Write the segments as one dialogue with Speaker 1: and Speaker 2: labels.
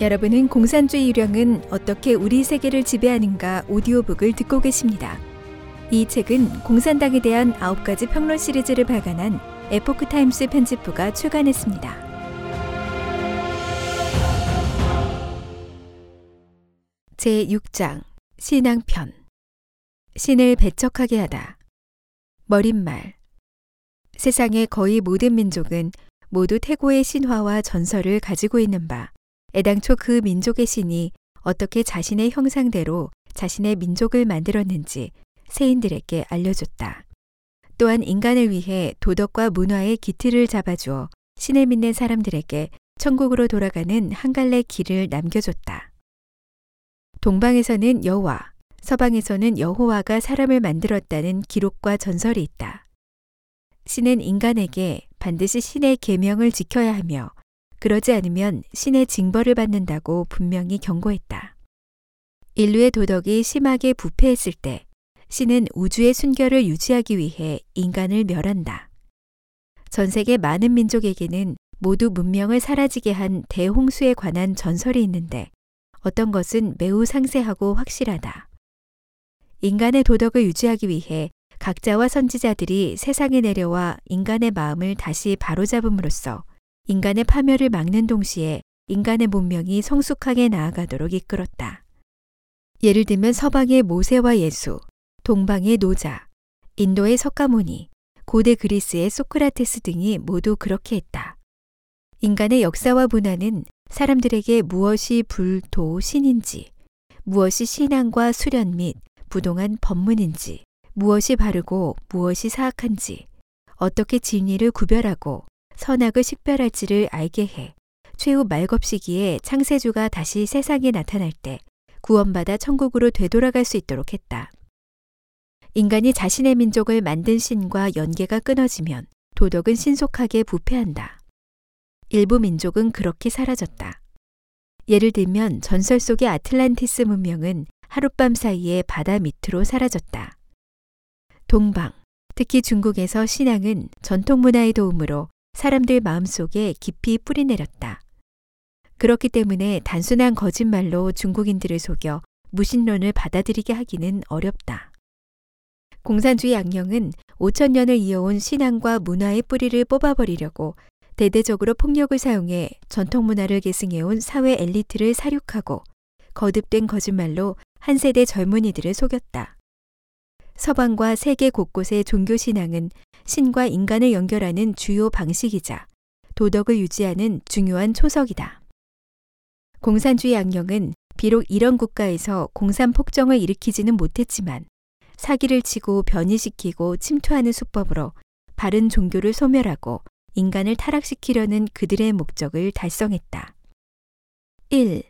Speaker 1: 여러분은 공산주의 유령은 어떻게 우리 세계를 지배하는가 오디오북을 듣고 계십니다. 이 책은 공산당에 대한 9가지 평론 시리즈를 발간한 에포크 타임스 편집부가 출간했습니다. 제 6장 신앙편 신을 배척하게 하다 머리말 세상의 거의 모든 민족은 모두 태고의 신화와 전설을 가지고 있는 바 애당초 그 민족의 신이 어떻게 자신의 형상대로 자신의 민족을 만들었는지 세인들에게 알려줬다. 또한 인간을 위해 도덕과 문화의 기틀을 잡아주어 신을 믿는 사람들에게 천국으로 돌아가는 한 갈래 길을 남겨줬다. 동방에서는 여호와, 서방에서는 여호와가 사람을 만들었다는 기록과 전설이 있다. 신은 인간에게 반드시 신의 계명을 지켜야 하며 그러지 않으면 신의 징벌을 받는다고 분명히 경고했다. 인류의 도덕이 심하게 부패했을 때 신은 우주의 순결을 유지하기 위해 인간을 멸한다. 전 세계 많은 민족에게는 모두 문명을 사라지게 한 대홍수에 관한 전설이 있는데 어떤 것은 매우 상세하고 확실하다. 인간의 도덕을 유지하기 위해 각자와 선지자들이 세상에 내려와 인간의 마음을 다시 바로잡음으로써 인간의 파멸을 막는 동시에 인간의 문명이 성숙하게 나아가도록 이끌었다. 예를 들면 서방의 모세와 예수, 동방의 노자, 인도의 석가모니, 고대 그리스의 소크라테스 등이 모두 그렇게 했다. 인간의 역사와 문화는 사람들에게 무엇이 불, 도, 신인지, 무엇이 신앙과 수련 및 부동한 법문인지, 무엇이 바르고 무엇이 사악한지, 어떻게 진리를 구별하고 선악을 식별할지를 알게 해 최후 말겁 시기에 창세주가 다시 세상에 나타날 때 구원받아 천국으로 되돌아갈 수 있도록 했다. 인간이 자신의 민족을 만든 신과 연계가 끊어지면 도덕은 신속하게 부패한다. 일부 민족은 그렇게 사라졌다. 예를 들면 전설 속의 아틀란티스 문명은 하룻밤 사이에 바다 밑으로 사라졌다. 동방, 특히 중국에서 신앙은 전통 문화의 도움으로 사람들 마음속에 깊이 뿌리내렸다. 그렇기 때문에 단순한 거짓말로 중국인들을 속여 무신론을 받아들이게 하기는 어렵다. 공산주의 악령은 5천년을 이어온 신앙과 문화의 뿌리를 뽑아버리려고 대대적으로 폭력을 사용해 전통 문화를 계승해온 사회 엘리트를 사륙하고 거듭된 거짓말로 한 세대 젊은이들을 속였다. 서방과 세계 곳곳의 종교 신앙은 신과 인간을 연결하는 주요 방식이자 도덕을 유지하는 중요한 초석이다. 공산주의 악령은 비록 이런 국가에서 공산 폭정을 일으키지는 못했지만 사기를 치고 변이시키고 침투하는 수법으로 바른 종교를 소멸하고 인간을 타락시키려는 그들의 목적을 달성했다. 1.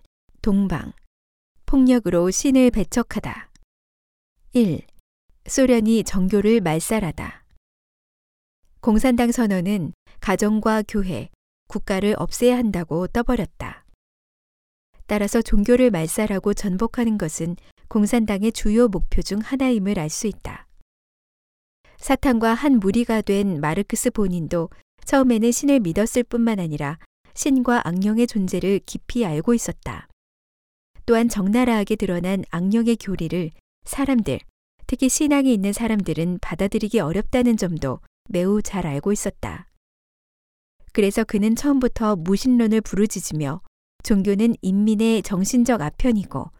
Speaker 1: 동방. 폭력으로 신을 배척하다. 1. 소련이 정교를 말살하다. 공산당 선언은 가정과 교회, 국가를 없애야 한다고 떠버렸다. 따라서 종교를 말살하고 전복하는 것은 공산당의 주요 목표 중 하나임을 알 수 있다. 사탄과 한 무리가 된 마르크스 본인도 처음에는 신을 믿었을 뿐만 아니라 신과 악령의 존재를 깊이 알고 있었다. 또한 적나라하게 드러난 악령의 교리를 사람들, 특히 신앙이 있는 사람들은 받아들이기 어렵다는 점도 매우 잘 알고 있었다. 그래서 그는 처음부터 무신론을 부르짖으며 종교는 인민의 정신적 아편이고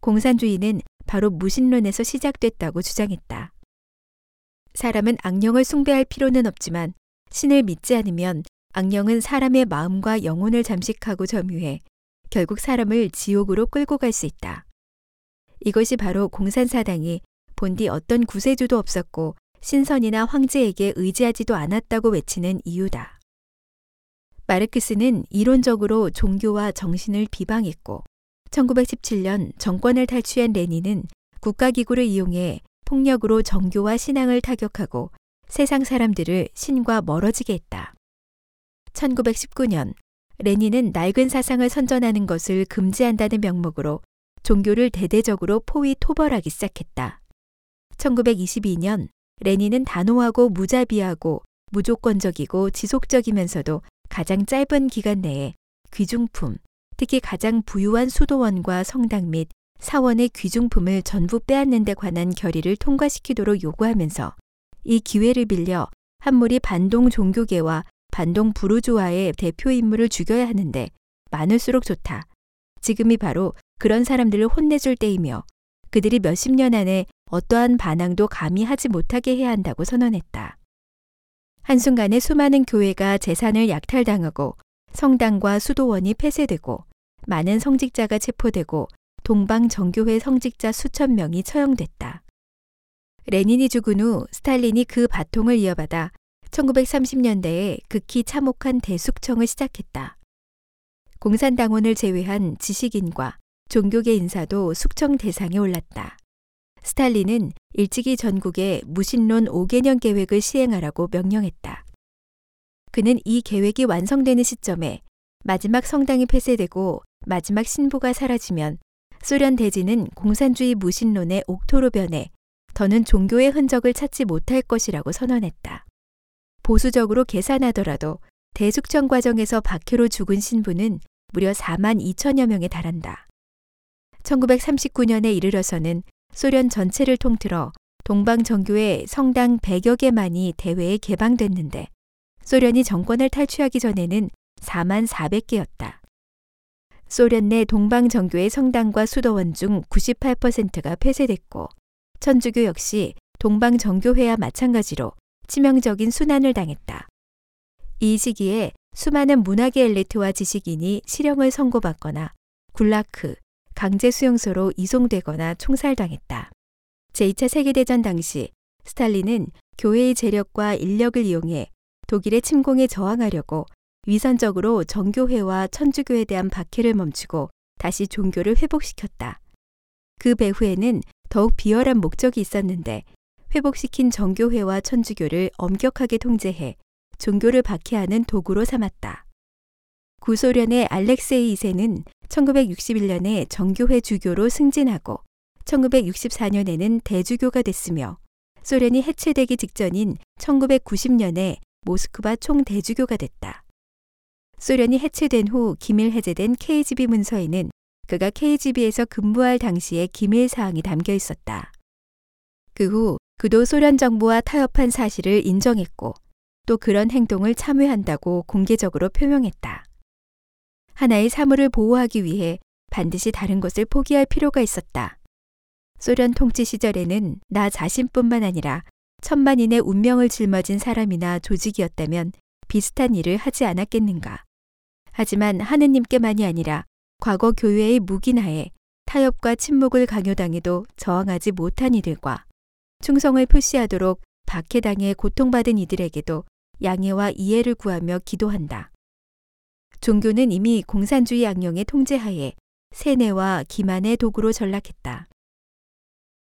Speaker 1: 공산주의는 바로 무신론에서 시작됐다고 주장했다. 사람은 악령을 숭배할 필요는 없지만 신을 믿지 않으면 악령은 사람의 마음과 영혼을 잠식하고 점유해 결국 사람을 지옥으로 끌고 갈 수 있다. 이것이 바로 공산사당이 본디 어떤 구세주도 없었고 신선이나 황제에게 의지하지도 않았다고 외치는 이유다. 마르크스는 이론적으로 종교와 정신을 비방했고 1917년 정권을 탈취한 레닌은 국가기구를 이용해 폭력으로 정교와 신앙을 타격하고 세상 사람들을 신과 멀어지게 했다. 1919년 레닌은 낡은 사상을 선전하는 것을 금지한다는 명목으로 종교를 대대적으로 포위 토벌하기 시작했다. 1922년 레닌은 단호하고 무자비하고 무조건적이고 지속적이면서도 가장 짧은 기간 내에 귀중품, 특히 가장 부유한 수도원과 성당 및 사원의 귀중품을 전부 빼앗는 데 관한 결의를 통과시키도록 요구하면서 이 기회를 빌려 한물이 반동 종교계와 반동 부르주아의 대표 인물을 죽여야 하는데 많을수록 좋다. 지금이 바로 그런 사람들을 혼내줄 때이며 그들이 몇십 년 안에 어떠한 반항도 감히 하지 못하게 해야 한다고 선언했다. 한순간에 수많은 교회가 재산을 약탈당하고 성당과 수도원이 폐쇄되고 많은 성직자가 체포되고 동방 정교회 성직자 수천 명이 처형됐다. 레닌이 죽은 후 스탈린이 그 바통을 이어받아 1930년대에 극히 참혹한 대숙청을 시작했다. 공산당원을 제외한 지식인과 종교계 인사도 숙청 대상에 올랐다. 스탈린은 일찍이 전국에 무신론 5개년 계획을 시행하라고 명령했다. 그는 이 계획이 완성되는 시점에 마지막 성당이 폐쇄되고 마지막 신부가 사라지면 소련 대지는 공산주의 무신론의 옥토로 변해 더는 종교의 흔적을 찾지 못할 것이라고 선언했다. 보수적으로 계산하더라도 대숙청 과정에서 박해로 죽은 신부는 무려 4만 2천여 명에 달한다. 1939년에 이르러서는 소련 전체를 통틀어 동방 정교의 성당 100여 개만이 대회에 개방됐는데 소련이 정권을 탈취하기 전에는 4만 400개였다. 소련 내 동방 정교의 성당과 수도원 중 98%가 폐쇄됐고 천주교 역시 동방 정교회와 마찬가지로 치명적인 순환을 당했다. 이 시기에 수많은 문화계 엘리트와 지식인이 실형을 선고받거나 굴라크, 강제 수용소로 이송되거나 총살당했다. 제2차 세계대전 당시 스탈린은 교회의 재력과 인력을 이용해 독일의 침공에 저항하려고 위선적으로 정교회와 천주교에 대한 박해를 멈추고 다시 종교를 회복시켰다. 그 배후에는 더욱 비열한 목적이 있었는데 회복시킨 정교회와 천주교를 엄격하게 통제해 종교를 박해하는 도구로 삼았다. 구소련의 알렉세이 2세는 1961년에 정교회 주교로 승진하고 1964년에는 대주교가 됐으며 소련이 해체되기 직전인 1990년에 모스크바 총대주교가 됐다. 소련이 해체된 후 기밀 해제된 KGB 문서에는 그가 KGB에서 근무할 당시의 기밀 사항이 담겨 있었다. 그 후 그도 소련 정부와 타협한 사실을 인정했고 또 그런 행동을 참여한다고 공개적으로 표명했다. 하나의 사물을 보호하기 위해 반드시 다른 것을 포기할 필요가 있었다. 소련 통치 시절에는 나 자신뿐만 아니라 천만인의 운명을 짊어진 사람이나 조직이었다면 비슷한 일을 하지 않았겠는가. 하지만 하느님께만이 아니라 과거 교회의 무기나에 타협과 침묵을 강요당해도 저항하지 못한 이들과 충성을 표시하도록 박해당해 고통받은 이들에게도 양해와 이해를 구하며 기도한다. 종교는 이미 공산주의 악령의 통제하에 세뇌와 기만의 도구로 전락했다.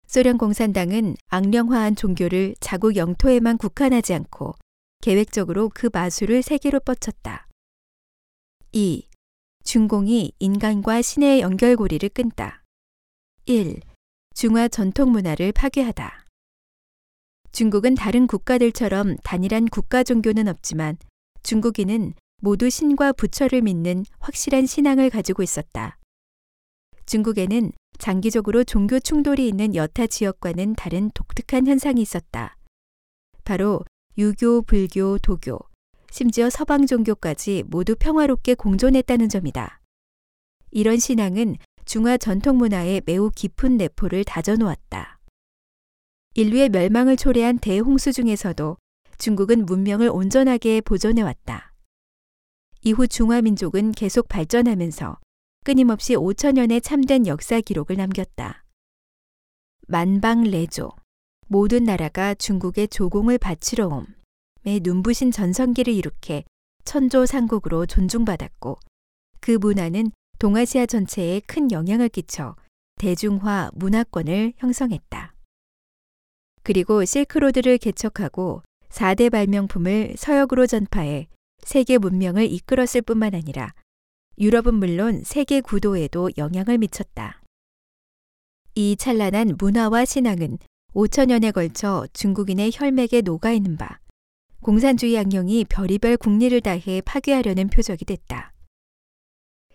Speaker 1: 소련 공산당은 악령화한 종교를 자국 영토에만 국한하지 않고 계획적으로 그 마술을 세계로 뻗쳤다. 2. 중공이 인간과 신의 연결고리를 끈다. 1. 중화 전통 문화를 파괴하다. 중국은 다른 국가들처럼 단일한 국가 종교는 없지만 중국인은 모두 신과 부처를 믿는 확실한 신앙을 가지고 있었다. 중국에는 장기적으로 종교 충돌이 있는 여타 지역과는 다른 독특한 현상이 있었다. 바로 유교, 불교, 도교, 심지어 서방 종교까지 모두 평화롭게 공존했다는 점이다. 이런 신앙은 중화 전통 문화에 매우 깊은 내포를 다져놓았다. 인류의 멸망을 초래한 대홍수 중에서도 중국은 문명을 온전하게 보존해왔다. 이후 중화민족은 계속 발전하면서 끊임없이 5천년의 참된 역사 기록을 남겼다. 만방레조, 모든 나라가 중국의 조공을 바치러 옴의 눈부신 전성기를 이룩해 천조상국으로 존중받았고 그 문화는 동아시아 전체에 큰 영향을 끼쳐 대중화 문화권을 형성했다. 그리고 실크로드를 개척하고 4대 발명품을 서역으로 전파해 세계 문명을 이끌었을 뿐만 아니라 유럽은 물론 세계 구도에도 영향을 미쳤다. 이 찬란한 문화와 신앙은 5천년에 걸쳐 중국인의 혈맥에 녹아 있는 바 공산주의 악령이 별의별 국리를 다해 파괴하려는 표적이 됐다.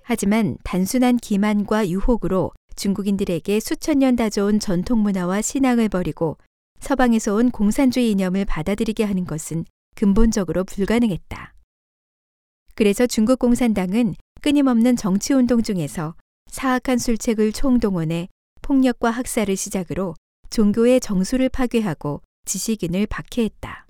Speaker 1: 하지만 단순한 기만과 유혹으로 중국인들에게 수천 년 다져온 전통 문화와 신앙을 버리고 서방에서 온 공산주의 이념을 받아들이게 하는 것은 근본적으로 불가능했다. 그래서 중국 공산당은 끊임없는 정치 운동 중에서 사악한 술책을 총동원해 폭력과 학살을 시작으로 종교의 정수를 파괴하고 지식인을 박해했다.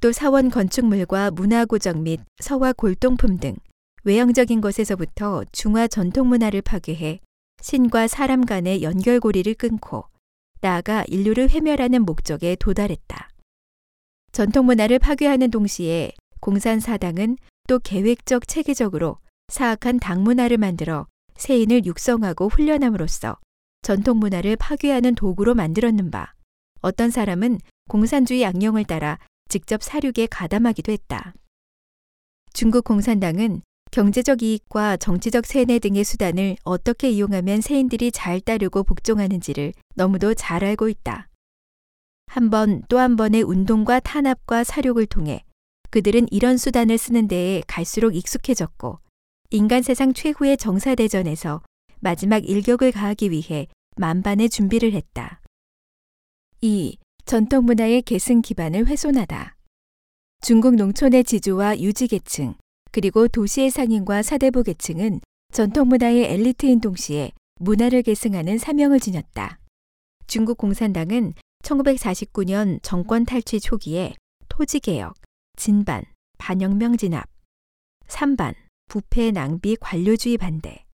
Speaker 1: 또 사원 건축물과 문화고적 및 서화 골동품 등 외형적인 것에서부터 중화 전통 문화를 파괴해 신과 사람 간의 연결고리를 끊고 나아가 인류를 회멸하는 목적에 도달했다. 전통 문화를 파괴하는 동시에 공산사당은 또 계획적 체계적으로 사악한 당문화를 만들어 세인을 육성하고 훈련함으로써 전통 문화를 파괴하는 도구로 만들었는 바 어떤 사람은 공산주의 양령을 따라 직접 사륙에 가담하기도 했다. 중국 공산당은 경제적 이익과 정치적 세뇌 등의 수단을 어떻게 이용하면 세인들이 잘 따르고 복종하는지를 너무도 잘 알고 있다. 한 번 또 한 번의 운동과 탄압과 사륙을 통해 그들은 이런 수단을 쓰는 데에 갈수록 익숙해졌고 인간 세상 최후의 정사대전에서 마지막 일격을 가하기 위해 만반의 준비를 했다. 2. 전통 문화의 계승 기반을 훼손하다. 중국 농촌의 지주와 유지계층, 그리고 도시의 상인과 사대부 계층은 전통 문화의 엘리트인 동시에 문화를 계승하는 사명을 지녔다. 중국 공산당은 1949년 정권 탈취 초기에 토지개혁, 진반, 반혁명 진압, 3반, 부패 낭비 관료주의 반대,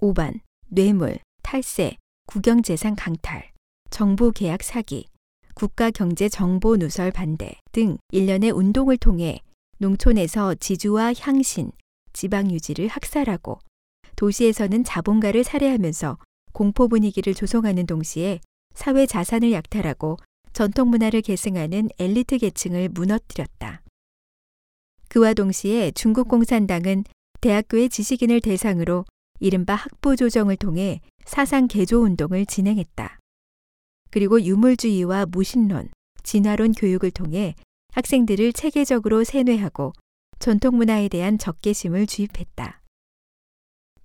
Speaker 1: 5반, 뇌물, 탈세, 국영재산 강탈, 정보 계약 사기, 국가 경제 정보 누설 반대 등 일련의 운동을 통해 농촌에서 지주와 향신, 지방 유지를 학살하고 도시에서는 자본가를 살해하면서 공포 분위기를 조성하는 동시에 사회 자산을 약탈하고 전통 문화를 계승하는 엘리트 계층을 무너뜨렸다. 그와 동시에 중국 공산당은 대학교의 지식인을 대상으로 이른바 학부 조정을 통해 사상 개조 운동을 진행했다. 그리고 유물주의와 무신론, 진화론 교육을 통해 학생들을 체계적으로 세뇌하고 전통 문화에 대한 적개심을 주입했다.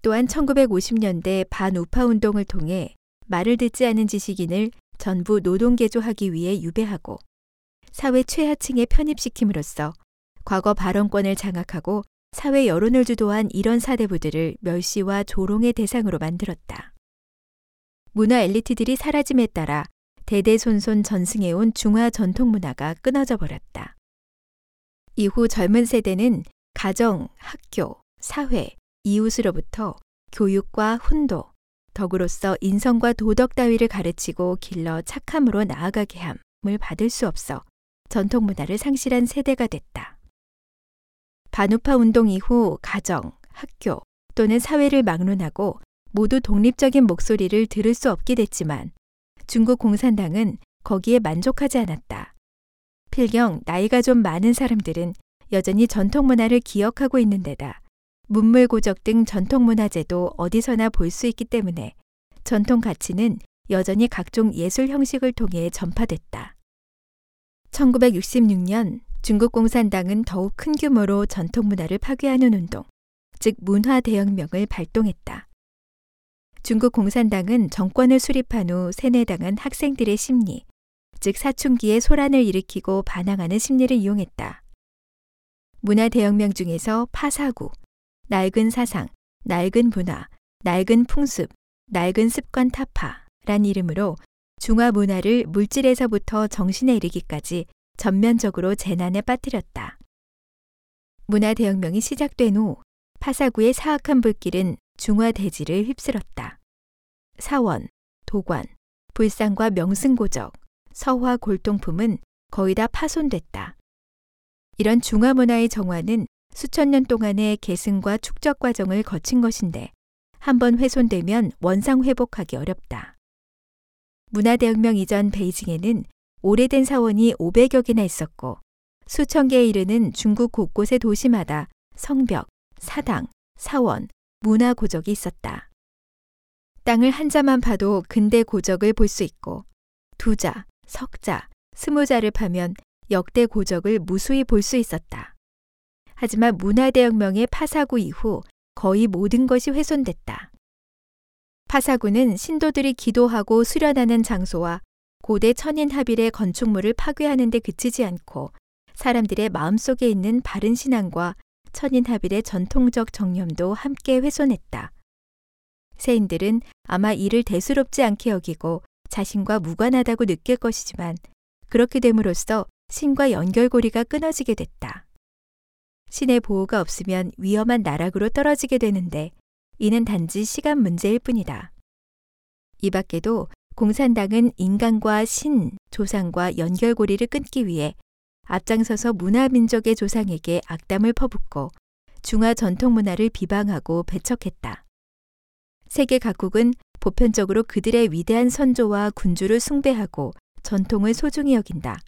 Speaker 1: 또한 1950년대 반우파 운동을 통해 말을 듣지 않은 지식인을 전부 노동 개조하기 위해 유배하고 사회 최하층에 편입시킴으로써 과거 발언권을 장악하고 사회 여론을 주도한 이런 사대부들을 멸시와 조롱의 대상으로 만들었다. 문화 엘리트들이 사라짐에 따라 대대손손 전승해온 중화 전통 문화가 끊어져 버렸다. 이후 젊은 세대는 가정, 학교, 사회, 이웃으로부터 교육과 훈도, 덕으로서 인성과 도덕 따위를 가르치고 길러 착함으로 나아가게 함을 받을 수 없어 전통 문화를 상실한 세대가 됐다. 반우파 운동 이후 가정, 학교 또는 사회를 막론하고 모두 독립적인 목소리를 들을 수 없게 됐지만 중국 공산당은 거기에 만족하지 않았다. 필경 나이가 좀 많은 사람들은 여전히 전통 문화를 기억하고 있는 데다 문물고적 등 전통 문화재도 어디서나 볼 수 있기 때문에 전통 가치는 여전히 각종 예술 형식을 통해 전파됐다. 1966년 중국 공산당은 더욱 큰 규모로 전통 문화를 파괴하는 운동, 즉 문화 대혁명을 발동했다. 중국 공산당은 정권을 수립한 후 세뇌당한 학생들의 심리, 즉 사춘기에 소란을 일으키고 반항하는 심리를 이용했다. 문화 대혁명 중에서 파사구, 낡은 사상, 낡은 문화, 낡은 풍습, 낡은 습관 타파란 이름으로 중화 문화를 물질에서부터 정신에 이르기까지 전면적으로 재난에 빠뜨렸다. 문화 대혁명이 시작된 후 파사구의 사악한 불길은 중화 대지를 휩쓸었다. 사원, 도관, 불상과 명승고적, 서화 골동품은 거의 다 파손됐다. 이런 중화 문화의 정화는 수천 년 동안의 계승과 축적 과정을 거친 것인데 한번 훼손되면 원상 회복하기 어렵다. 문화대혁명 이전 베이징에는 오래된 사원이 500여 개나 있었고 수천 개에 이르는 중국 곳곳의 도시마다 성벽, 사당, 사원, 문화 고적이 있었다. 땅을 한 자만 파도 근대 고적을 볼 수 있고 두 자, 석 자, 스무 자를 파면 역대 고적을 무수히 볼 수 있었다. 하지만 문화대혁명의 파사구 이후 거의 모든 것이 훼손됐다. 파사구는 신도들이 기도하고 수련하는 장소와 고대 천인 합일의 건축물을 파괴하는 데 그치지 않고 사람들의 마음속에 있는 바른 신앙과 천인 합일의 전통적 정념도 함께 훼손했다. 세인들은 아마 이를 대수롭지 않게 여기고 자신과 무관하다고 느낄 것이지만 그렇게 됨으로써 신과 연결고리가 끊어지게 됐다. 신의 보호가 없으면 위험한 나락으로 떨어지게 되는데 이는 단지 시간 문제일 뿐이다. 이 밖에도 공산당은 인간과 신, 조상과 연결고리를 끊기 위해 앞장서서 문화민족의 조상에게 악담을 퍼붓고 중화 전통 문화를 비방하고 배척했다. 세계 각국은 보편적으로 그들의 위대한 선조와 군주를 숭배하고 전통을 소중히 여긴다.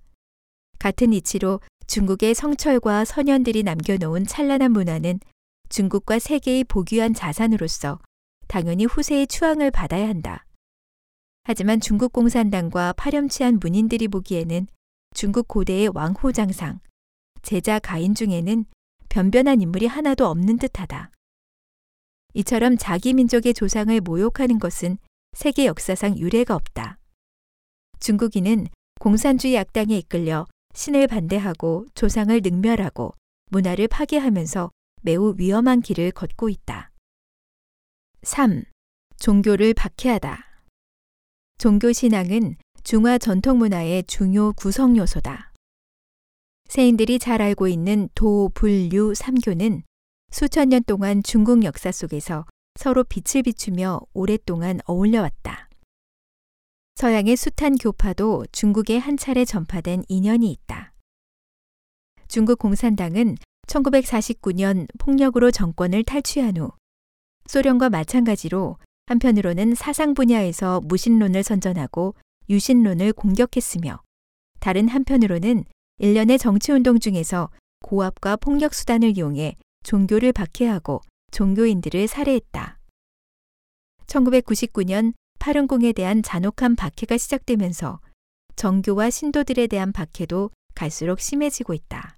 Speaker 1: 같은 이치로 중국의 성철과 선현들이 남겨놓은 찬란한 문화는 중국과 세계의 보귀한 자산으로서 당연히 후세의 추앙을 받아야 한다. 하지만 중국 공산당과 파렴치한 문인들이 보기에는 중국 고대의 왕호장상, 제자 가인 중에는 변변한 인물이 하나도 없는 듯하다. 이처럼 자기 민족의 조상을 모욕하는 것은 세계 역사상 유례가 없다. 중국인은 공산주의 악당에 이끌려 신을 반대하고 조상을 능멸하고 문화를 파괴하면서 매우 위험한 길을 걷고 있다. 3. 종교를 박해하다. 종교신앙은 중화 전통문화의 중요 구성 요소다. 세인들이 잘 알고 있는 도, 불, 유, 삼교는 수천 년 동안 중국 역사 속에서 서로 빛을 비추며 오랫동안 어울려 왔다. 서양의 숱한 교파도 중국에 한 차례 전파된 인연이 있다. 중국 공산당은 1949년 폭력으로 정권을 탈취한 후 소련과 마찬가지로 한편으로는 사상 분야에서 무신론을 선전하고 유신론을 공격했으며 다른 한편으로는 일련의 정치운동 중에서 고압과 폭력 수단을 이용해 종교를 박해하고 종교인들을 살해했다. 1999년 파룬궁에 대한 잔혹한 박해가 시작되면서 정교와 신도들에 대한 박해도 갈수록 심해지고 있다.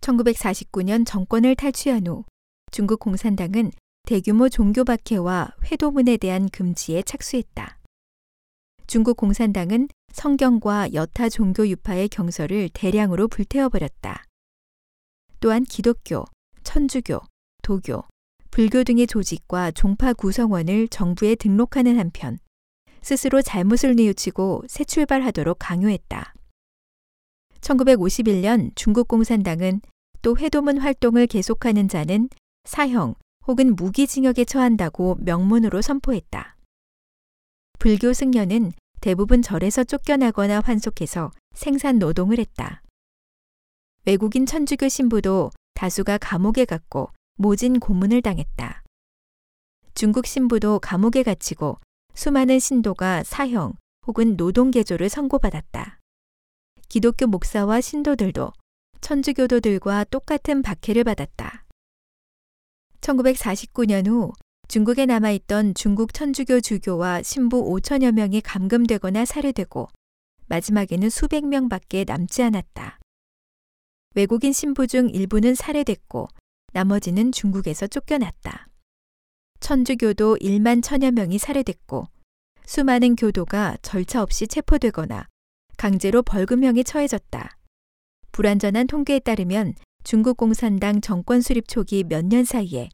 Speaker 1: 1949년 정권을 탈취한 후 중국 공산당은 대규모 종교 박해와 회도문에 대한 금지에 착수했다. 중국 공산당은 성경과 여타 종교 유파의 경서를 대량으로 불태워버렸다. 또한 기독교, 천주교, 도교, 불교 등의 조직과 종파 구성원을 정부에 등록하는 한편 스스로 잘못을 뉘우치고 새 출발하도록 강요했다. 1951년 중국 공산당은 또 회도문 활동을 계속하는 자는 사형 혹은 무기징역에 처한다고 명문으로 선포했다. 불교 승려는 대부분 절에서 쫓겨나거나 환속해서 생산 노동을 했다. 외국인 천주교 신부도 다수가 감옥에 갔고 모진 고문을 당했다. 중국 신부도 감옥에 갇히고 수많은 신도가 사형 혹은 노동개조를 선고받았다. 기독교 목사와 신도들도 천주교도들과 똑같은 박해를 받았다. 1949년 후 중국에 남아있던 중국 천주교 주교와 신부 5천여 명이 감금되거나 살해되고 마지막에는 수백 명 밖에 남지 않았다. 외국인 신부 중 일부는 살해됐고 나머지는 중국에서 쫓겨났다. 천주교도 1만 천여 명이 살해됐고 수많은 교도가 절차 없이 체포되거나 강제로 벌금형에 처해졌다. 불완전한 통계에 따르면 중국 공산당 정권 수립 초기 몇 년 사이에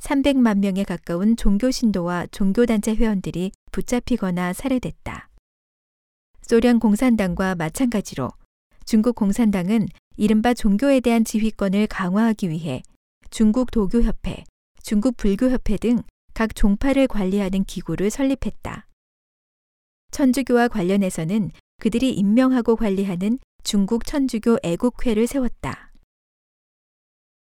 Speaker 1: 300만 명에 가까운 종교 신도와 종교단체 회원들이 붙잡히거나 살해됐다. 소련 공산당과 마찬가지로 중국 공산당은 이른바 종교에 대한 지휘권을 강화하기 위해 중국 도교협회, 중국 불교협회 등 각 종파를 관리하는 기구를 설립했다. 천주교와 관련해서는 그들이 임명하고 관리하는 중국 천주교 애국회를 세웠다.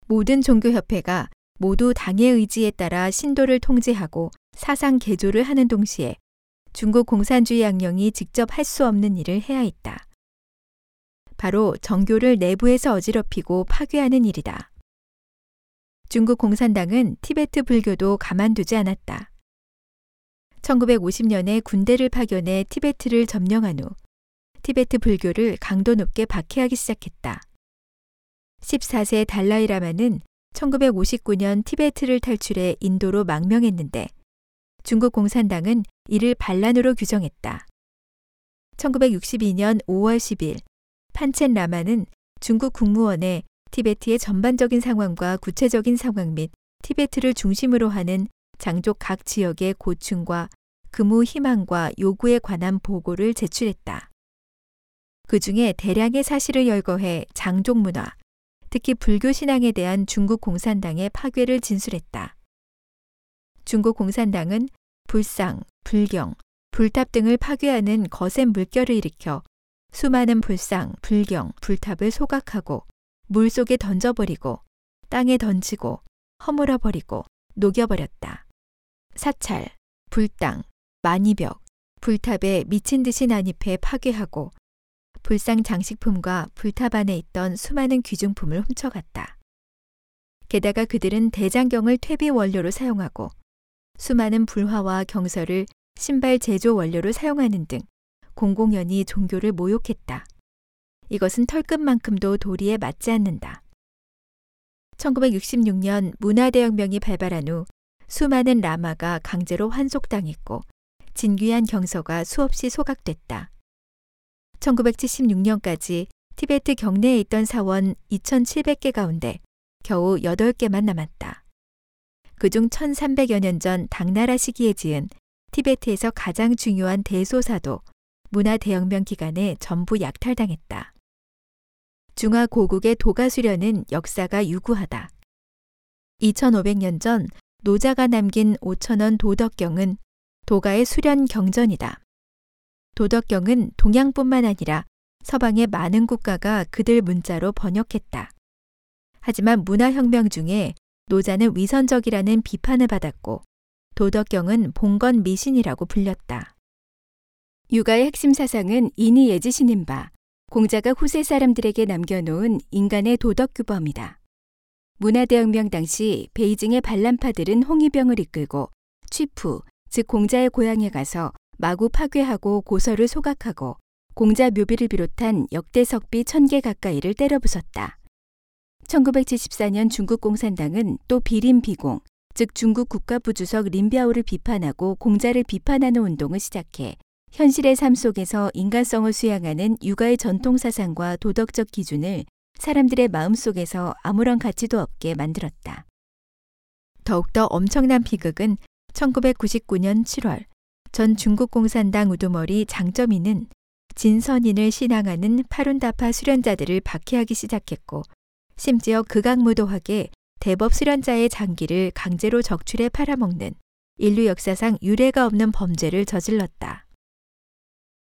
Speaker 1: 모든 종교협회가 모두 당의 의지에 따라 신도를 통제하고 사상 개조를 하는 동시에 중국 공산주의 양령이 직접 할 수 없는 일을 해야 했다. 바로 정교를 내부에서 어지럽히고 파괴하는 일이다. 중국 공산당은 티베트 불교도 가만두지 않았다. 1950년에 군대를 파견해 티베트를 점령한 후 티베트 불교를 강도 높게 박해하기 시작했다. 14세 달라이라마는 1959년 티베트를 탈출해 인도로 망명했는데 중국 공산당은 이를 반란으로 규정했다. 1962년 5월 10일 판첸 라마는 중국 국무원에 티베트의 전반적인 상황과 구체적인 상황 및 티베트를 중심으로 하는 장족 각 지역의 고충과 근무 희망과 요구에 관한 보고를 제출했다. 그 중에 대량의 사실을 열거해 장족 문화, 특히 불교 신앙에 대한 중국 공산당의 파괴를 진술했다. 중국 공산당은 불상, 불경, 불탑 등을 파괴하는 거센 물결을 일으켜 수많은 불상, 불경, 불탑을 소각하고 물 속에 던져버리고 땅에 던지고 허물어버리고 녹여버렸다. 사찰, 불당, 만이벽, 불탑에 미친 듯이 난입해 파괴하고 불상 장식품과 불탑 안에 있던 수많은 귀중품을 훔쳐갔다. 게다가 그들은 대장경을 퇴비 원료로 사용하고 수많은 불화와 경서를 신발 제조 원료로 사용하는 등 공공연히 종교를 모욕했다. 이것은 털끝만큼도 도리에 맞지 않는다. 1966년 문화대혁명이 발발한 후 수많은 라마가 강제로 환속당했고 진귀한 경서가 수없이 소각됐다. 1976년까지 티베트 경내에 있던 사원 2,700개 가운데 겨우 8개만 남았다. 그중 1300여 년 전 당나라 시기에 지은 티베트에서 가장 중요한 대소사도 문화 대혁명 기간에 전부 약탈당했다. 중화 고국의 도가 수련은 역사가 유구하다. 2500년 전 노자가 남긴 5천원 도덕경은 도가의 수련 경전이다. 도덕경은 동양뿐만 아니라 서방의 많은 국가가 그들 문자로 번역했다. 하지만 문화혁명 중에 노자는 위선적이라는 비판을 받았고 도덕경은 봉건 미신이라고 불렸다. 육아의 핵심 사상은 이니 예지신인 바 공자가 후세 사람들에게 남겨놓은 인간의 도덕 규범이다. 문화대혁명 당시 베이징의 반란파들은 홍위병을 이끌고 취푸, 즉 공자의 고향에 가서 마구 파괴하고 고서를 소각하고 공자 묘비를 비롯한 역대 석비 천 개 가까이를 때려 부쉈다. 1974년 중국 공산당은 또 비림 비공, 즉 중국 국가부주석 린비아오를 비판하고 공자를 비판하는 운동을 시작해 현실의 삶 속에서 인간성을 수양하는 육아의 전통 사상과 도덕적 기준을 사람들의 마음 속에서 아무런 가치도 없게 만들었다. 더욱더 엄청난 비극은 1999년 7월 전 중국 공산당 우두머리 장점이는 진선인을 신앙하는 파룬다파 수련자들을 박해하기 시작했고 심지어 극악무도하게 대법 수련자의 장기를 강제로 적출해 팔아먹는 인류 역사상 유례가 없는 범죄를 저질렀다.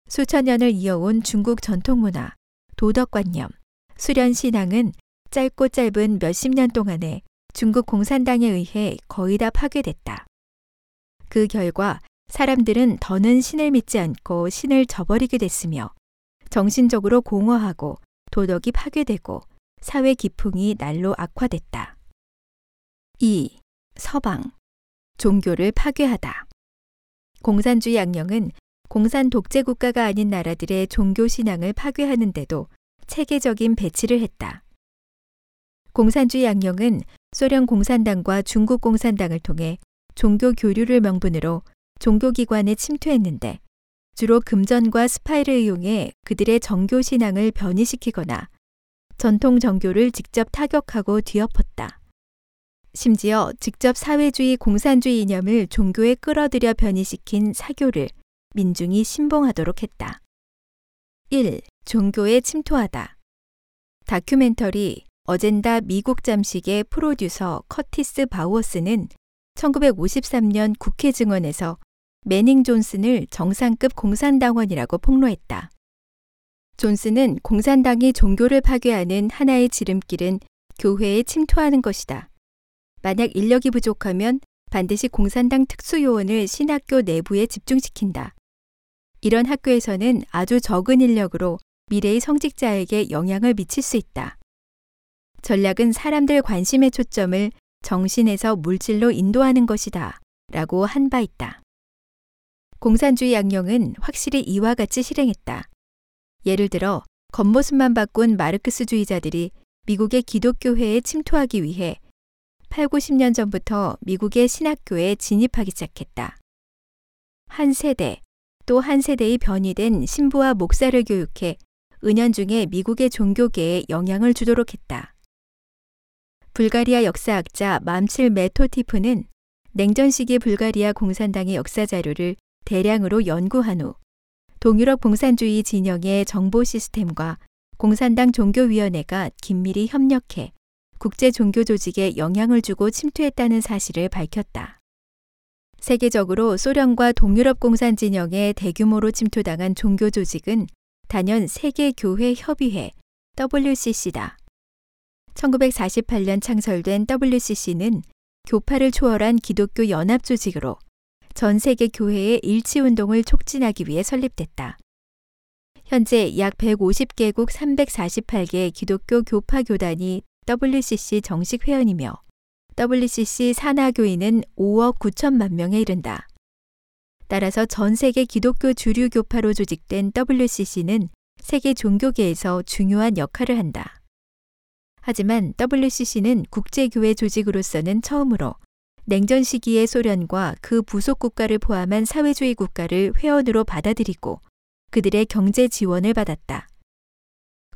Speaker 1: 수천 년을 이어온 중국 전통 문화, 도덕관념, 수련 신앙은 짧고 짧은 몇십 년 동안에 중국 공산당에 의해 거의 다 파괴됐다. 그 결과 사람들은 더는 신을 믿지 않고 신을 저버리게 됐으며 정신적으로 공허하고 도덕이 파괴되고 사회 기풍이 날로 악화됐다. 2. 서방 종교를 파괴하다. 공산주의 양령은 공산 독재 국가가 아닌 나라들의 종교 신앙을 파괴하는데도 체계적인 배치를 했다. 공산주의 양령은 소련 공산당과 중국 공산당을 통해 종교 교류를 명분으로 종교기관에 침투했는데 주로 금전과 스파이를 이용해 그들의 정교 신앙을 변이시키거나 전통 정교를 직접 타격하고 뒤엎었다. 심지어 직접 사회주의 공산주의 이념을 종교에 끌어들여 변이시킨 사교를 민중이 신봉하도록 했다. 1. 종교에 침투하다. 다큐멘터리 어젠다 미국 잠식의 프로듀서 커티스 바우어스는 1953년 국회 증언에서 매닝 존슨을 정상급 공산당원이라고 폭로했다. 존슨은 공산당이 종교를 파괴하는 하나의 지름길은 교회에 침투하는 것이다. 만약 인력이 부족하면 반드시 공산당 특수요원을 신학교 내부에 집중시킨다. 이런 학교에서는 아주 적은 인력으로 미래의 성직자에게 영향을 미칠 수 있다. 전략은 사람들 관심의 초점을 정신에서 물질로 인도하는 것이다. 라고 한 바 있다. 공산주의 양령은 확실히 이와 같이 실행했다. 예를 들어 겉모습만 바꾼 마르크스주의자들이 미국의 기독교회에 침투하기 위해 8, 90년 전부터 미국의 신학교에 진입하기 시작했다. 한 세대, 또 한 세대의 변이된 신부와 목사를 교육해 은연중에 미국의 종교계에 영향을 주도록 했다. 불가리아 역사학자 맘칠 메토티프는 냉전 시기 불가리아 공산당의 역사 자료를 대량으로 연구한 후 동유럽 공산주의 진영의 정보 시스템과 공산당 종교위원회가 긴밀히 협력해 국제 종교 조직에 영향을 주고 침투했다는 사실을 밝혔다. 세계적으로 소련과 동유럽 공산 진영에 대규모로 침투당한 종교 조직은 단연 세계 교회 협의회 WCC다. 1948년 창설된 WCC는 교파를 초월한 기독교 연합 조직으로 전 세계 교회의 일치 운동을 촉진하기 위해 설립됐다. 현재 약 150개국 348개 기독교 교파 교단이 WCC 정식 회원이며 WCC 산하교인은 5억 9천만 명에 이른다. 따라서 전 세계 기독교 주류 교파로 조직된 WCC는 세계 종교계에서 중요한 역할을 한다. 하지만 WCC는 국제교회 조직으로서는 처음으로 냉전 시기의 소련과 그 부속 국가를 포함한 사회주의 국가를 회원으로 받아들이고 그들의 경제 지원을 받았다.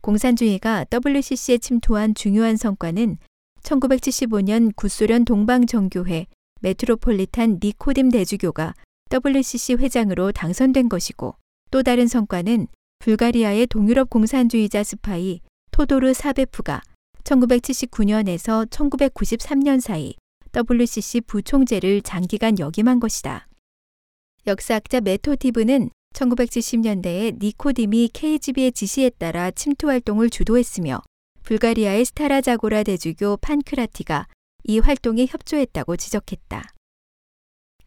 Speaker 1: 공산주의가 WCC에 침투한 중요한 성과는 1975년 구소련 동방정교회 메트로폴리탄 니코딤 대주교가 WCC 회장으로 당선된 것이고 또 다른 성과는 불가리아의 동유럽 공산주의자 스파이 토도르 사베프가 1979년에서 1993년 사이 WCC 부총재를 장기간 역임한 것이다. 역사학자 메토티브는 1970년대에 니코딤이 KGB의 지시에 따라 침투 활동을 주도했으며 불가리아의 스타라자고라 대주교 판크라티가 이 활동에 협조했다고 지적했다.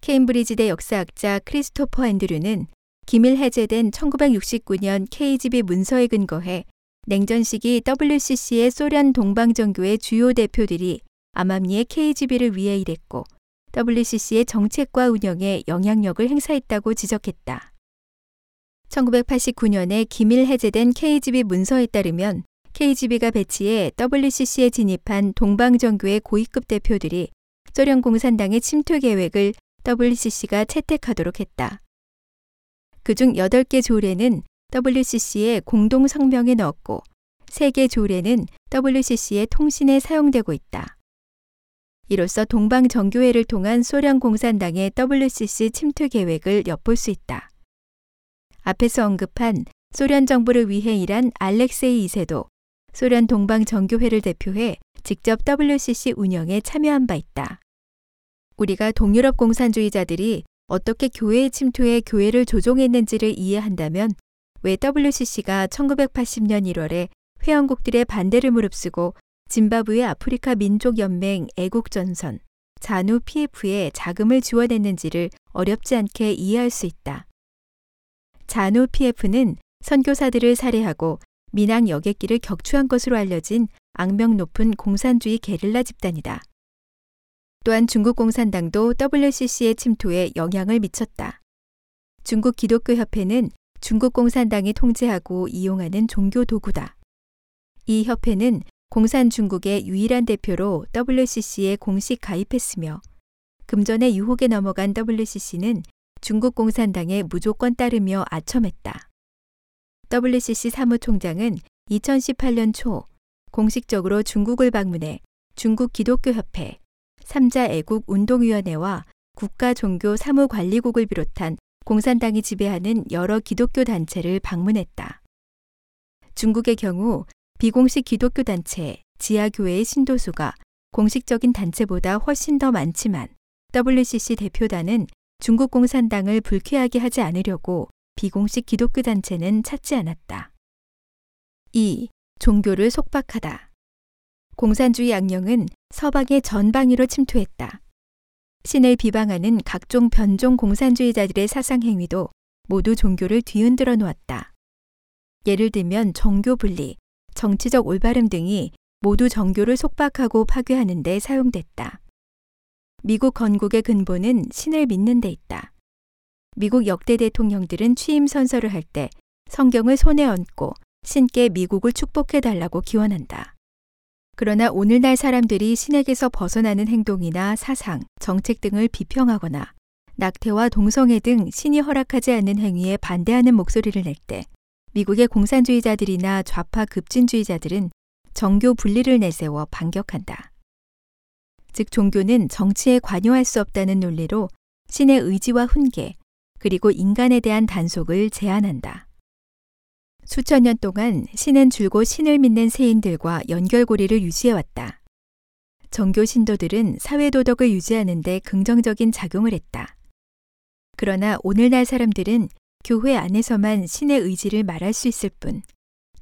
Speaker 1: 케임브리지대 역사학자 크리스토퍼 앤드류는 기밀 해제된 1969년 KGB 문서에 근거해 냉전 시기 WCC의 소련 동방정교의 주요 대표들이 암암리의 KGB를 위해 일했고 WCC의 정책과 운영에 영향력을 행사했다고 지적했다. 1989년에 기밀 해제된 KGB 문서에 따르면 KGB가 배치해 WCC에 진입한 동방정교의 고위급 대표들이 소련 공산당의 침투 계획을 WCC가 채택하도록 했다. 그중 8개 조례는 WCC의 공동 성명에 넣었고 3개 조례는 WCC의 통신에 사용되고 있다. 이로써 동방 정교회를 통한 소련 공산당의 WCC 침투 계획을 엿볼 수 있다. 앞에서 언급한 소련 정부를 위해 일한 알렉세이 2세도 소련 동방 정교회를 대표해 직접 WCC 운영에 참여한 바 있다. 우리가 동유럽 공산주의자들이 어떻게 교회의 침투에 교회를 조종했는지를 이해한다면 왜 WCC가 1980년 1월에 회원국들의 반대를 무릅쓰고 짐바브웨 아프리카 민족연맹 애국전선 자누 PF에 자금을 지원했는지를 어렵지 않게 이해할 수 있다. 자누 PF는 선교사들을 살해하고 민항 여객기를 격추한 것으로 알려진 악명 높은 공산주의 게릴라 집단이다. 또한 중국 공산당도 WCC의 침투에 영향을 미쳤다. 중국 기독교 협회는 중국 공산당이 통제하고 이용하는 종교 도구다. 이 협회는 공산 중국의 유일한 대표로 WCC에 공식 가입했으며 금전의 유혹에 넘어간 WCC는 중국 공산당에 무조건 따르며 아첨했다. WCC 사무총장은 2018년 초 공식적으로 중국을 방문해 중국 기독교협회, 삼자 애국 운동위원회와 국가 종교 사무관리국을 비롯한 공산당이 지배하는 여러 기독교 단체를 방문했다. 중국의 경우 비공식 기독교 단체 지하교회의 신도수가 공식적인 단체보다 훨씬 더 많지만 WCC 대표단은 중국 공산당을 불쾌하게 하지 않으려고 비공식 기독교 단체는 찾지 않았다. 2. 종교를 속박하다. 공산주의 악령은 서방의 전방위로 침투했다. 신을 비방하는 각종 변종 공산주의자들의 사상 행위도 모두 종교를 뒤흔들어 놓았다. 예를 들면 정교 분리, 정치적 올바름 등이 모두 정교를 속박하고 파괴하는 데 사용됐다. 미국 건국의 근본은 신을 믿는 데 있다. 미국 역대 대통령들은 취임 선서를 할 때 성경을 손에 얹고 신께 미국을 축복해 달라고 기원한다. 그러나 오늘날 사람들이 신에게서 벗어나는 행동이나 사상, 정책 등을 비평하거나 낙태와 동성애 등 신이 허락하지 않는 행위에 반대하는 목소리를 낼 때 미국의 공산주의자들이나 좌파 급진주의자들은 정교 분리를 내세워 반격한다. 즉 종교는 정치에 관여할 수 없다는 논리로 신의 의지와 훈계, 그리고 인간에 대한 단속을 제한한다. 수천 년 동안 신은 줄곧 신을 믿는 세인들과 연결고리를 유지해왔다. 정교 신도들은 사회 도덕을 유지하는 데 긍정적인 작용을 했다. 그러나 오늘날 사람들은 교회 안에서만 신의 의지를 말할 수 있을 뿐,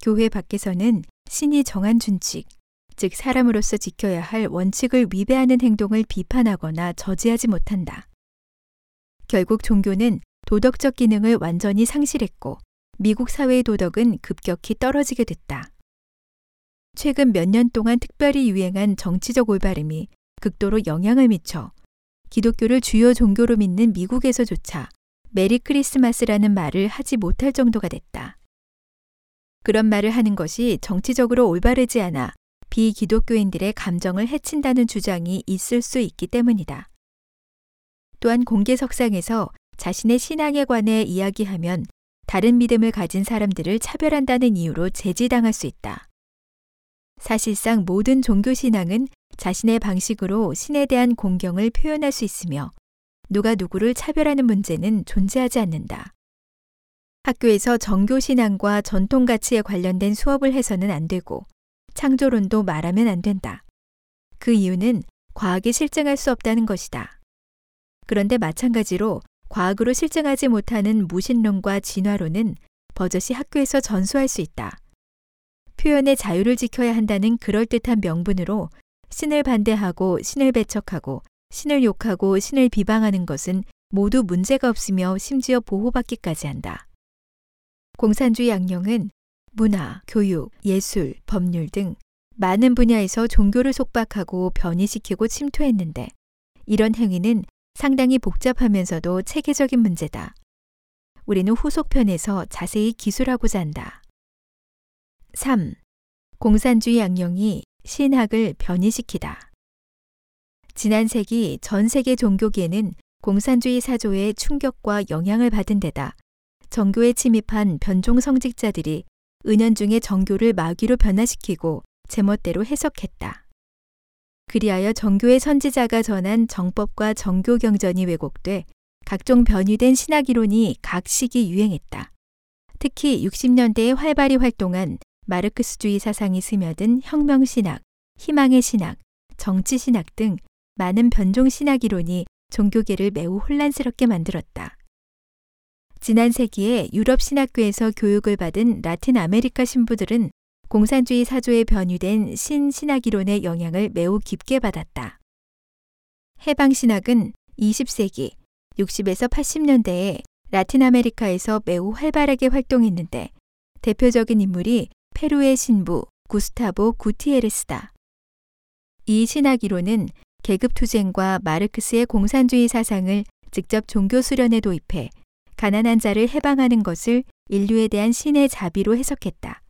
Speaker 1: 교회 밖에서는 신이 정한 준칙, 즉 사람으로서 지켜야 할 원칙을 위배하는 행동을 비판하거나 저지하지 못한다. 결국 종교는 도덕적 기능을 완전히 상실했고 미국 사회의 도덕은 급격히 떨어지게 됐다. 최근 몇 년 동안 특별히 유행한 정치적 올바름이 극도로 영향을 미쳐 기독교를 주요 종교로 믿는 미국에서조차 메리 크리스마스라는 말을 하지 못할 정도가 됐다. 그런 말을 하는 것이 정치적으로 올바르지 않아 비기독교인들의 감정을 해친다는 주장이 있을 수 있기 때문이다. 또한 공개석상에서 자신의 신앙에 관해 이야기하면 다른 믿음을 가진 사람들을 차별한다는 이유로 제지당할 수 있다. 사실상 모든 종교신앙은 자신의 방식으로 신에 대한 공경을 표현할 수 있으며 누가 누구를 차별하는 문제는 존재하지 않는다. 학교에서 정교신앙과 전통 가치에 관련된 수업을 해서는 안 되고 창조론도 말하면 안 된다. 그 이유는 과학이 실증할 수 없다는 것이다. 그런데 마찬가지로 과학으로 실증하지 못하는 무신론과 진화론은 버젓이 학교에서 전수할 수 있다. 표현의 자유를 지켜야 한다는 그럴듯한 명분으로 신을 반대하고 신을 배척하고 신을 욕하고 신을 비방하는 것은 모두 문제가 없으며 심지어 보호받기까지 한다. 공산주의 양령은 문화, 교육, 예술, 법률 등 많은 분야에서 종교를 속박하고 변이시키고 침투했는데 이런 행위는 상당히 복잡하면서도 체계적인 문제다. 우리는 후속편에서 자세히 기술하고자 한다. 3. 공산주의 양령이 신학을 변이시키다. 지난 세기 전 세계 종교계는 공산주의 사조의 충격과 영향을 받은 데다 정교에 침입한 변종 성직자들이 은연중에 정교를 마귀로 변화시키고 제멋대로 해석했다. 그리하여 정교의 선지자가 전한 정법과 정교 경전이 왜곡돼 각종 변이된 신학 이론이 각 시기 유행했다. 특히 60년대에 활발히 활동한 마르크스주의 사상이 스며든 혁명 신학, 희망의 신학, 정치 신학 등 많은 변종 신학 이론이 종교계를 매우 혼란스럽게 만들었다. 지난 세기에 유럽 신학교에서 교육을 받은 라틴 아메리카 신부들은 공산주의 사조에 변이된 신신학이론의 영향을 매우 깊게 받았다. 해방신학은 20세기 60에서 80년대에 라틴 아메리카에서 매우 활발하게 활동했는데 대표적인 인물이 페루의 신부 구스타보 구티에레스다. 이 신학 이론은 계급 투쟁과 마르크스의 공산주의 사상을 직접 종교 수련에 도입해 가난한 자를 해방하는 것을 인류에 대한 신의 자비로 해석했다.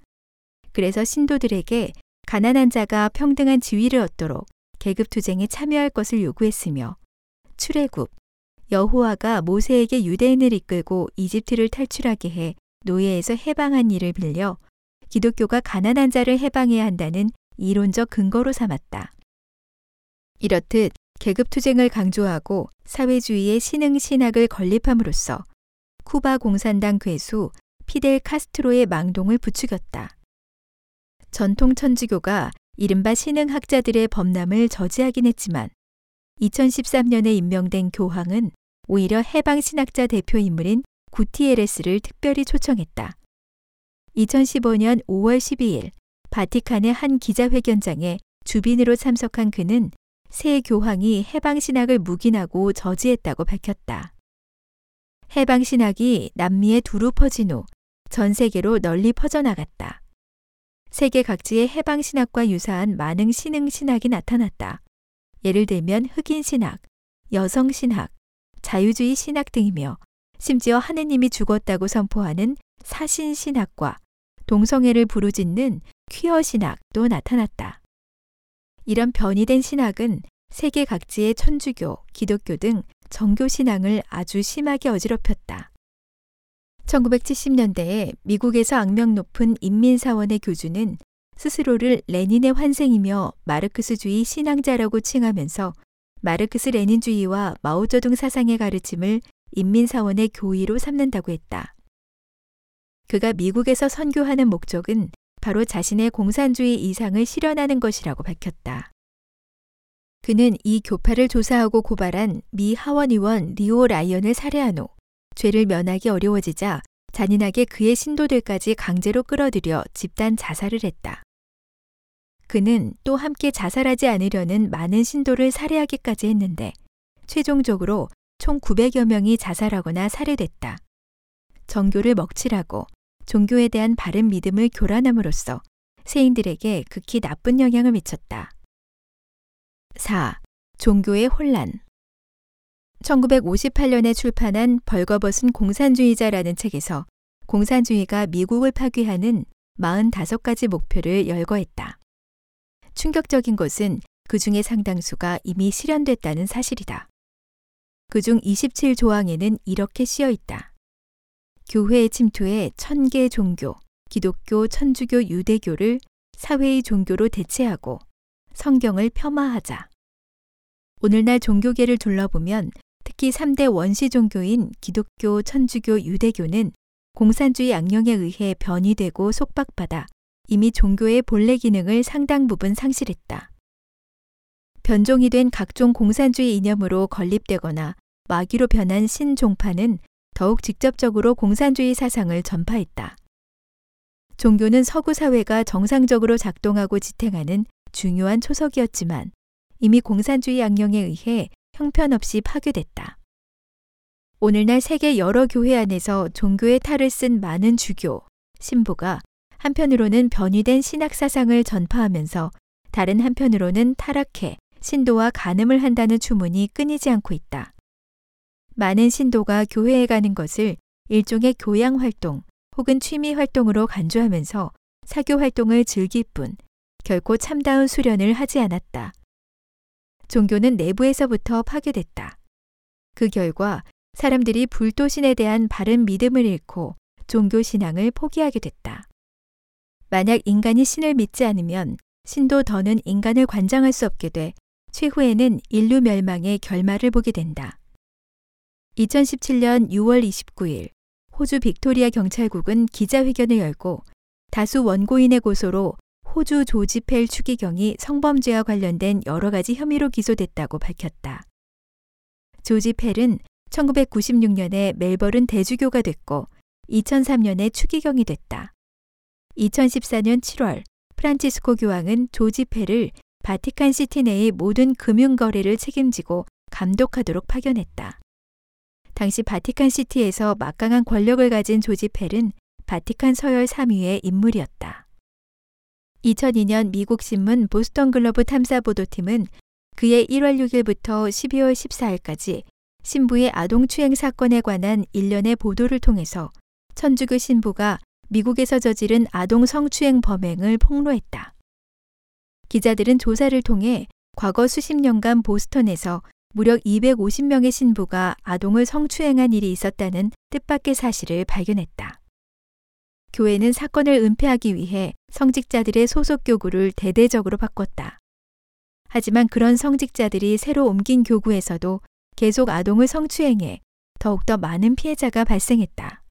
Speaker 1: 그래서 신도들에게 가난한 자가 평등한 지위를 얻도록 계급 투쟁에 참여할 것을 요구했으며 출애굽 여호와가 모세에게 유대인을 이끌고 이집트를 탈출하게 해 노예에서 해방한 일을 빌려 기독교가 가난한 자를 해방해야 한다는 이론적 근거로 삼았다. 이렇듯 계급 투쟁을 강조하고 사회주의의 신흥 신학을 건립함으로써 쿠바 공산당 괴수 피델 카스트로의 망동을 부추겼다. 전통 천주교가 이른바 신흥학자들의 범람을 저지하긴 했지만 2013년에 임명된 교황은 오히려 해방신학자 대표 인물인 구티에레스를 특별히 초청했다. 2015년 5월 12일 바티칸의 한 기자회견장에 주빈으로 참석한 그는 새 교황이 해방신학을 묵인하고 저지했다고 밝혔다. 해방신학이 남미에 두루 퍼진 후 전 세계로 널리 퍼져나갔다. 세계 각지의 해방 신학과 유사한 많은 신흥 신학이 나타났다. 예를 들면 흑인 신학, 여성 신학, 자유주의 신학 등이며 심지어 하느님이 죽었다고 선포하는 사신 신학과 동성애를 부르짖는 퀴어 신학도 나타났다. 이런 변이된 신학은 세계 각지의 천주교, 기독교 등 정교 신앙을 아주 심하게 어지럽혔다. 1970년대에 미국에서 악명 높은 인민사원의 교주는 스스로를 레닌의 환생이며 마르크스주의 신앙자라고 칭하면서 마르크스 레닌주의와 마오쩌둥 사상의 가르침을 인민사원의 교의로 삼는다고 했다. 그가 미국에서 선교하는 목적은 바로 자신의 공산주의 이상을 실현하는 것이라고 밝혔다. 그는 이 교파를 조사하고 고발한 미 하원 의원 리오 라이언을 살해한 후 죄를 면하기 어려워지자 잔인하게 그의 신도들까지 강제로 끌어들여 집단 자살을 했다. 그는 또 함께 자살하지 않으려는 많은 신도를 살해하기까지 했는데 최종적으로 총 900여 명이 자살하거나 살해됐다. 정교를 먹칠하고 종교에 대한 바른 믿음을 교란함으로써 세인들에게 극히 나쁜 영향을 미쳤다. 4. 종교의 혼란 1958년에 출판한 벌거벗은 공산주의자라는 책에서 공산주의가 미국을 파괴하는 45가지 목표를 열거했다. 충격적인 것은 그 중에 상당수가 이미 실현됐다는 사실이다. 그중 27조항에는 이렇게 쓰여 있다. 교회의 침투에 천개 종교, 기독교, 천주교, 유대교를 사회의 종교로 대체하고 성경을 폄하하자. 오늘날 종교계를 둘러보면 특히 3대 원시 종교인 기독교, 천주교, 유대교는 공산주의 악령에 의해 변이되고 속박받아 이미 종교의 본래 기능을 상당 부분 상실했다. 변종이 된 각종 공산주의 이념으로 건립되거나 마귀로 변한 신종파는 더욱 직접적으로 공산주의 사상을 전파했다. 종교는 서구 사회가 정상적으로 작동하고 지탱하는 중요한 초석이었지만 이미 공산주의 악령에 의해 형편없이 파괴됐다. 오늘날 세계 여러 교회 안에서 종교의 탈을 쓴 많은 주교, 신부가 한편으로는 변이된 신학 사상을 전파하면서 다른 한편으로는 타락해 신도와 간음을 한다는 추문이 끊이지 않고 있다. 많은 신도가 교회에 가는 것을 일종의 교양 활동 혹은 취미 활동으로 간주하면서 사교 활동을 즐길 뿐 결코 참다운 수련을 하지 않았다. 종교는 내부에서부터 파괴됐다. 그 결과 사람들이 불도신에 대한 바른 믿음을 잃고 종교 신앙을 포기하게 됐다. 만약 인간이 신을 믿지 않으면 신도 더는 인간을 관장할 수 없게 돼 최후에는 인류 멸망의 결말을 보게 된다. 2017년 6월 29일 호주 빅토리아 경찰국은 기자회견을 열고 다수 원고인의 고소로 호주 조지 펠 추기경이 성범죄와 관련된 여러 가지 혐의로 기소됐다고 밝혔다. 조지 펠은 1996년에 멜버른 대주교가 됐고 2003년에 추기경이 됐다. 2014년 7월 프란치스코 교황은 조지 펠을 바티칸 시티 내의 모든 금융 거래를 책임지고 감독하도록 파견했다. 당시 바티칸 시티에서 막강한 권력을 가진 조지 펠은 바티칸 서열 3위의 인물이었다. 2002년 미국 신문 보스턴 글로브 탐사 보도팀은 그의 1월 6일부터 12월 14일까지 신부의 아동 추행 사건에 관한 일련의 보도를 통해서 천주교 신부가 미국에서 저지른 아동 성추행 범행을 폭로했다. 기자들은 조사를 통해 과거 수십 년간 보스턴에서 무려 250명의 신부가 아동을 성추행한 일이 있었다는 뜻밖의 사실을 발견했다. 교회는 사건을 은폐하기 위해 성직자들의 소속 교구를 대대적으로 바꿨다. 하지만 그런 성직자들이 새로 옮긴 교구에서도 계속 아동을 성추행해 더욱더 많은 피해자가 발생했다.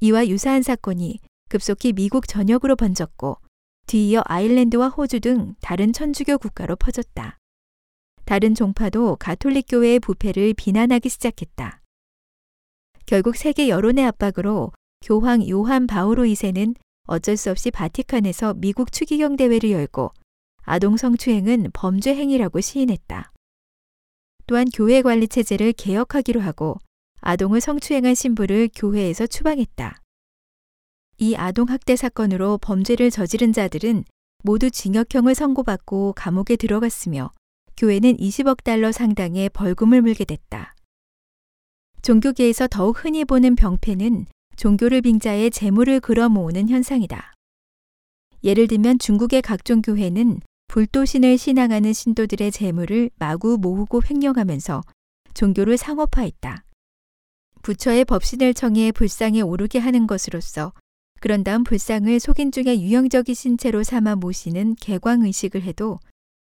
Speaker 1: 이와 유사한 사건이 급속히 미국 전역으로 번졌고 뒤이어 아일랜드와 호주 등 다른 천주교 국가로 퍼졌다. 다른 종파도 가톨릭 교회의 부패를 비난하기 시작했다. 결국 세계 여론의 압박으로 교황 요한 바오로 2세는 어쩔 수 없이 바티칸에서 미국 추기경 대회를 열고 아동 성추행은 범죄 행위라고 시인했다. 또한 교회 관리 체제를 개혁하기로 하고 아동을 성추행한 신부를 교회에서 추방했다. 이 아동 학대 사건으로 범죄를 저지른 자들은 모두 징역형을 선고받고 감옥에 들어갔으며 교회는 20억 달러 상당의 벌금을 물게 됐다. 종교계에서 더욱 흔히 보는 병폐는 종교를 빙자해 재물을 끌어 모으는 현상이다. 예를 들면 중국의 각종 교회는 불도신을 신앙하는 신도들의 재물을 마구 모으고 횡령하면서 종교를 상업화했다. 부처의 법신을 청해 불상에 오르게 하는 것으로서 그런 다음 불상을 속인 중에 유형적인 신체로 삼아 모시는 개광의식을 해도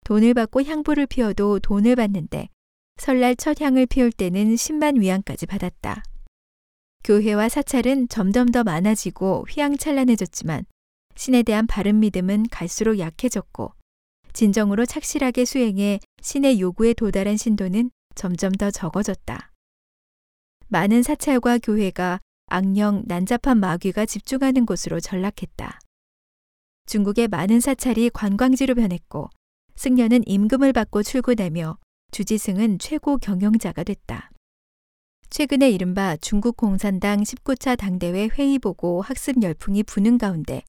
Speaker 1: 돈을 받고 향부를 피워도 돈을 받는데 설날 첫 향을 피울 때는 10만 위안까지 받았다. 교회와 사찰은 점점 더 많아지고 휘황찬란해졌지만 신에 대한 바른 믿음은 갈수록 약해졌고 진정으로 착실하게 수행해 신의 요구에 도달한 신도는 점점 더 적어졌다. 많은 사찰과 교회가 악령, 난잡한 마귀가 집중하는 곳으로 전락했다. 중국의 많은 사찰이 관광지로 변했고 승려는 임금을 받고 출근하며 주지승은 최고 경영자가 됐다. 최근에 이른바 중국 공산당 19차 당대회 회의 보고 학습 열풍이 부는 가운데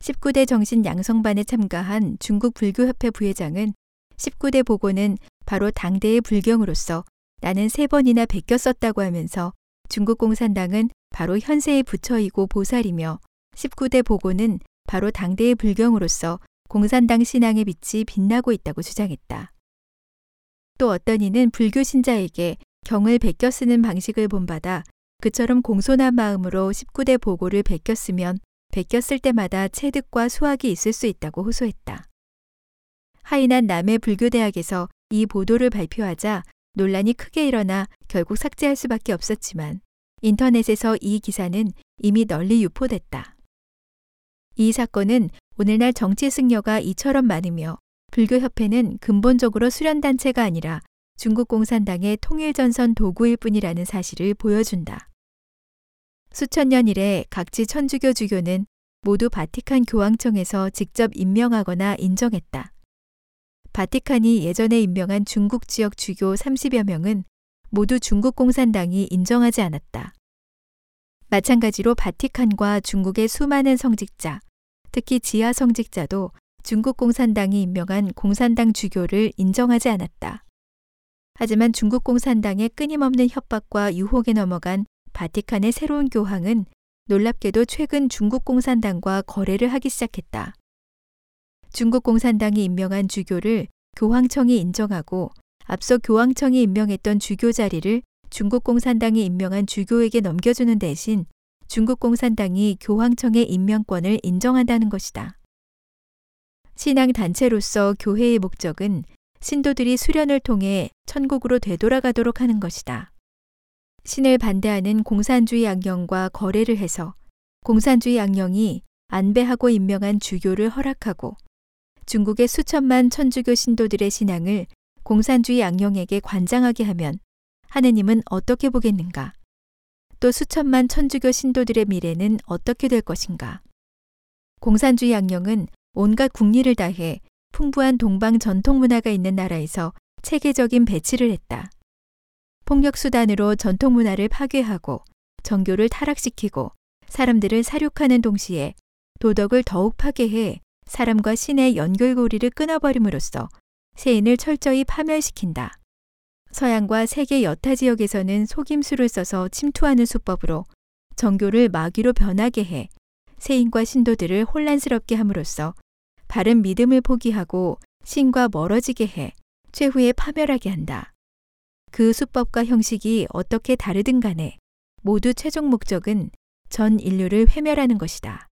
Speaker 1: 19대 정신 양성반에 참가한 중국 불교협회 부회장은 19대 보고는 바로 당대의 불경으로서 나는 세 번이나 베꼈었다고 하면서 중국 공산당은 바로 현세의 부처이고 보살이며 19대 보고는 바로 당대의 불경으로서 공산당 신앙의 빛이 빛나고 있다고 주장했다. 또 어떤 이는 불교 신자에게 경을 베껴 쓰는 방식을 본받아 그처럼 공손한 마음으로 19대 보고를 베꼈으면 베꼈을 때마다 체득과 수학이 있을 수 있다고 호소했다. 하이난 남해 불교대학에서 이 보도를 발표하자 논란이 크게 일어나 결국 삭제할 수밖에 없었지만 인터넷에서 이 기사는 이미 널리 유포됐다. 이 사건은 오늘날 정치 승려가 이처럼 많으며 불교협회는 근본적으로 수련단체가 아니라 중국 공산당의 통일전선 도구일 뿐이라는 사실을 보여준다. 수천 년 이래 각지 천주교 주교는 모두 바티칸 교황청에서 직접 임명하거나 인정했다. 바티칸이 예전에 임명한 중국 지역 주교 30여 명은 모두 중국 공산당이 인정하지 않았다. 마찬가지로 바티칸과 중국의 수많은 성직자, 특히 지하 성직자도 중국 공산당이 임명한 공산당 주교를 인정하지 않았다. 하지만 중국 공산당의 끊임없는 협박과 유혹에 넘어간 바티칸의 새로운 교황은 놀랍게도 최근 중국 공산당과 거래를 하기 시작했다. 중국 공산당이 임명한 주교를 교황청이 인정하고 앞서 교황청이 임명했던 주교 자리를 중국 공산당이 임명한 주교에게 넘겨주는 대신 중국 공산당이 교황청의 임명권을 인정한다는 것이다. 신앙 단체로서 교회의 목적은 신도들이 수련을 통해 천국으로 되돌아가도록 하는 것이다. 신을 반대하는 공산주의 악령과 거래를 해서 공산주의 악령이 안배하고 임명한 주교를 허락하고 중국의 수천만 천주교 신도들의 신앙을 공산주의 악령에게 관장하게 하면 하느님은 어떻게 보겠는가? 또 수천만 천주교 신도들의 미래는 어떻게 될 것인가? 공산주의 악령은 온갖 국리를 다해 풍부한 동방 전통 문화가 있는 나라에서 체계적인 배치를 했다. 폭력 수단으로 전통 문화를 파괴하고 정교를 타락시키고 사람들을 사륙하는 동시에 도덕을 더욱 파괴해 사람과 신의 연결고리를 끊어버림으로써 세인을 철저히 파멸시킨다. 서양과 세계 여타 지역에서는 속임수를 써서 침투하는 수법으로 정교를 마귀로 변하게 해 세인과 신도들을 혼란스럽게 함으로써 바른 믿음을 포기하고 신과 멀어지게 해 최후에 파멸하게 한다. 그 수법과 형식이 어떻게 다르든 간에 모두 최종 목적은 전 인류를 회멸하는 것이다.